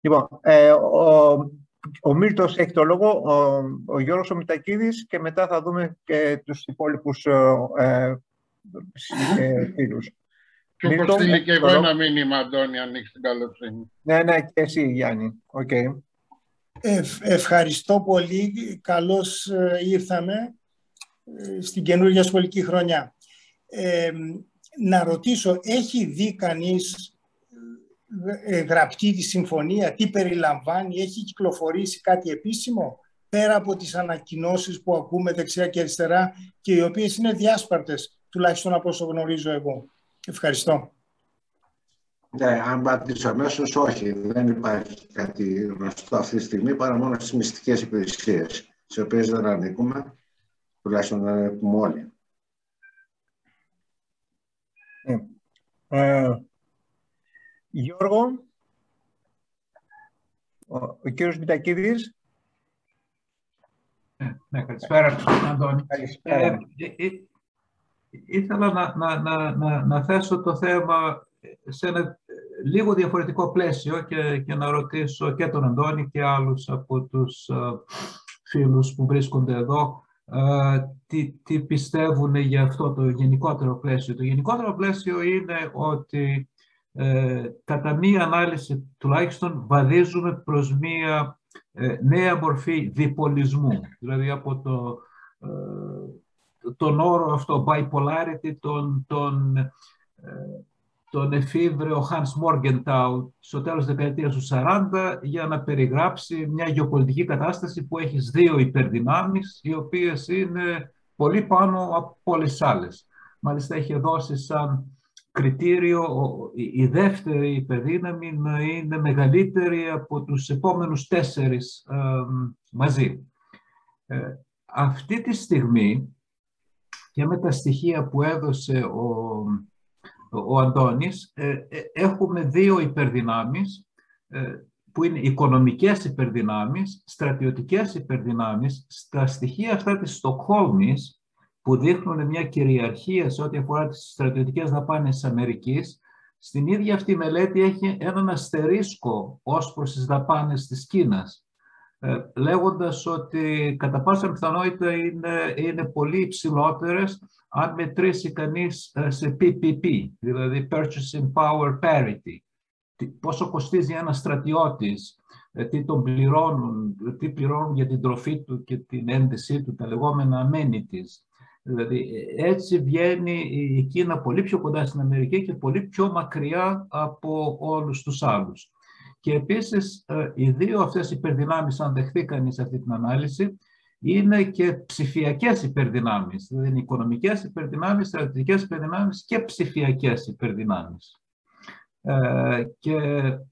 Λοιπόν, ε, ο, ο Μίλτος έχει το λόγο, ο, ο Γιώργος ο Μητακίδης και μετά θα δούμε και τους υπόλοιπους ε, ε, φίλους. Και όπως στείλει και εγώ ένα μήνυμα, Αντώνη, αν έχεις την καλοσύνη. Ναι, ναι, και εσύ, Γιάννη. Okay. ευχαριστώ πολύ. Καλώς ε, ήρθαμε ε, στην καινούργια σχολική χρονιά. Ε, να ρωτήσω, έχει δει κανείς ε, γραπτή τη συμφωνία, τι περιλαμβάνει, έχει κυκλοφορήσει κάτι επίσημο, πέρα από τις ανακοινώσεις που ακούμε δεξιά και αριστερά και οι οποίες είναι διάσπαρτες, τουλάχιστον από όσο γνωρίζω εγώ. Ευχαριστώ. Ναι, αν πατήσω αμέσως, όχι. Δεν υπάρχει κάτι γνωστό αυτή τη στιγμή παρά μόνο στις μυστικές υπηρεσίες, τι οποίες δεν ανήκουμε, τουλάχιστον δεν ανήκουμε όλοι. Ε, ε, Γιώργο, ο, ο κύριος Μητακίδης. Ε, ναι, καλησπέρα, Αντώνη. Καλησπέρα. Ε, ε, ήθελα να, να, να, να, να θέσω το θέμα σε ένα λίγο διαφορετικό πλαίσιο και, και να ρωτήσω και τον Αντώνη και άλλους από τους φίλους που βρίσκονται εδώ τι, τι πιστεύουν για αυτό το γενικότερο πλαίσιο. Το γενικότερο πλαίσιο είναι ότι ε, κατά μία ανάλυση τουλάχιστον βαδίζουμε προς μία ε, νέα μορφή διπολισμού. Δηλαδή από το, ε, τον όρο αυτό, bipolarity, τον, τον, ε, τον εφήβρεο Hans Morgenthau στο τέλος της δεκαετίας του 40 για να περιγράψει μια γεωπολιτική κατάσταση που έχει δύο υπερδυνάμεις οι οποίες είναι πολύ πάνω από όλες άλλες. Μάλιστα έχει δώσει σαν κριτήριο η δεύτερη υπερδύναμη να είναι μεγαλύτερη από τους επόμενους τέσσερις μαζί. Ε, αυτή τη στιγμή και με τα στοιχεία που έδωσε ο, ο Αντώνης ε, ε, έχουμε δύο υπερδυνάμεις που είναι οικονομικές υπερδυνάμεις, στρατιωτικές υπερδυνάμεις. Στα στοιχεία αυτά της Στοκχόλμης που δείχνουν μια κυριαρχία σε ό,τι αφορά τις στρατιωτικές δαπάνες της Αμερικής, στην ίδια αυτή μελέτη έχει έναν αστερίσκο ως προς τις δαπάνες της Κίνας, ε, λέγοντας ότι κατά πάσα πιθανότητα είναι, είναι πολύ υψηλότερες αν μετρήσει κανείς ε, σε PPP, δηλαδή Purchasing Power Parity. Πόσο κοστίζει ένας στρατιώτης, ε, τι τον πληρώνουν, τι πληρώνουν για την τροφή του και την ένδυσή του, τα λεγόμενα amenities. Δηλαδή έτσι βγαίνει η Κίνα πολύ πιο κοντά στην Αμερική και πολύ πιο μακριά από όλους τους άλλους. Και επίσης ε, οι δύο αυτές υπερδυνάμεις, αν δεχθεί κανείς αυτή την ανάλυση, είναι και ψηφιακές υπερδυνάμεις, δηλαδή είναι οικονομικές υπερδυνάμεις, στρατιωτικές υπερδυνάμεις και ψηφιακές υπερδυνάμεις. Ε, και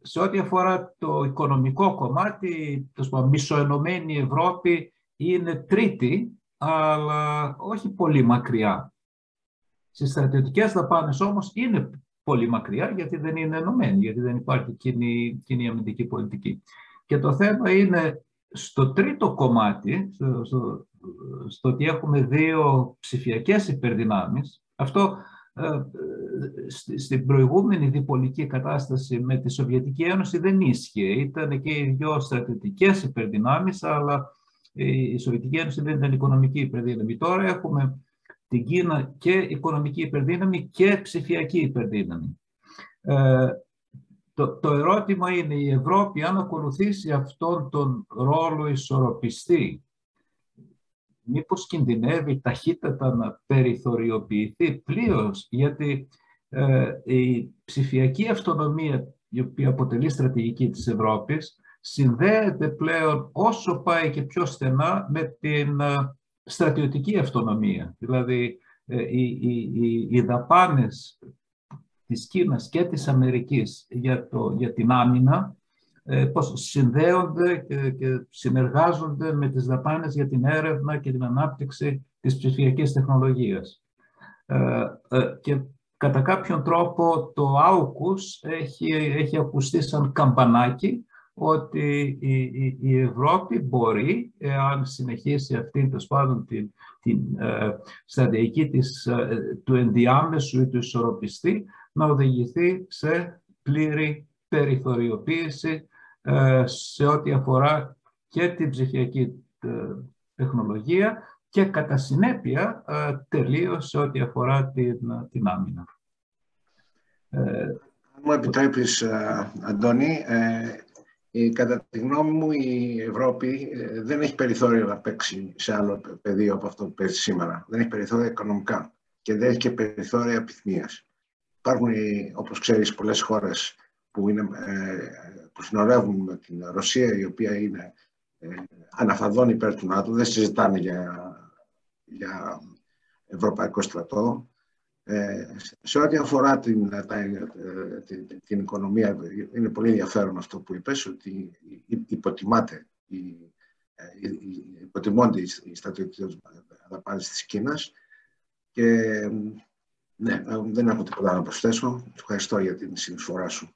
σε ό,τι αφορά το οικονομικό κομμάτι, το μισοενωμένη Ευρώπη είναι τρίτη αλλά όχι πολύ μακριά. Στις στρατιωτικές δαπάνες όμως είναι πολύ μακριά γιατί δεν είναι ενωμένη, γιατί δεν υπάρχει κοινή, κοινή αμυντική πολιτική. Και το θέμα είναι στο τρίτο κομμάτι, στο, στο, στο ότι έχουμε δύο ψηφιακές υπερδυνάμεις, αυτό ε, στην προηγούμενη διπολική κατάσταση με τη Σοβιετική Ένωση δεν ίσχυε. Ήταν και οι δύο στρατιωτικές υπερδυνάμεις, αλλά η Σοβιετική Ένωση δεν ήταν οικονομική υπερδύναμη. Τώρα έχουμε την Κίνα και οικονομική υπερδύναμη και ψηφιακή υπερδύναμη. Ε, το, το ερώτημα είναι η Ευρώπη αν ακολουθήσει αυτόν τον ρόλο ισορροπιστή μήπως κινδυνεύει ταχύτατα να περιθωριοποιηθεί πλήρως γιατί ε, η ψηφιακή αυτονομία η οποία αποτελεί στρατηγική της Ευρώπης συνδέεται πλέον όσο πάει και πιο στενά με την ε, στρατιωτική αυτονομία. Δηλαδή, ε, οι, οι, οι δαπάνες της Κίνας και της Αμερικής για, το, για την άμυνα ε, πώς συνδέονται και, και συνεργάζονται με τις δαπάνες για την έρευνα και την ανάπτυξη της ψηφιακής τεχνολογίας. και κατά κάποιον τρόπο το AUKUS έχει, έχει ακουστεί σαν καμπανάκι ότι η, Ευρώπη μπορεί, αν συνεχίσει αυτή το πάντων την, την ε, στρατηγική της, ε, του ενδιάμεσου ή του ισορροπιστή, να οδηγηθεί σε πλήρη περιθωριοποίηση σε ό,τι αφορά και την ψηφιακή τεχνολογία και κατά συνέπεια τελείως σε ό,τι αφορά την, την άμυνα. Αν μου επιτρέπεις, Αντώνη, κατά τη γνώμη μου η Ευρώπη ε, δεν έχει περιθώριο να παίξει σε άλλο πεδίο από αυτό που παίζει σήμερα. Δεν έχει περιθώρια οικονομικά και δεν έχει και περιθώρια επιθυμίας. Υπάρχουν, όπως ξέρεις, πολλές χώρες που, είναι, ε, που συνορεύουν με την Ρωσία, η οποία είναι ε, αναφαδόν υπέρ του ΝΑΤΟ, δεν συζητάνε για, για ευρωπαϊκό στρατό. Ε, σε ό,τι αφορά την, την, την, οικονομία, είναι πολύ ενδιαφέρον αυτό που είπες, ότι υποτιμάται, η, υποτιμώνται οι στρατιωτικές δαπάνες της Κίνας και ναι, δεν έχω τίποτα να προσθέσω. Ευχαριστώ για την συνεισφορά σου.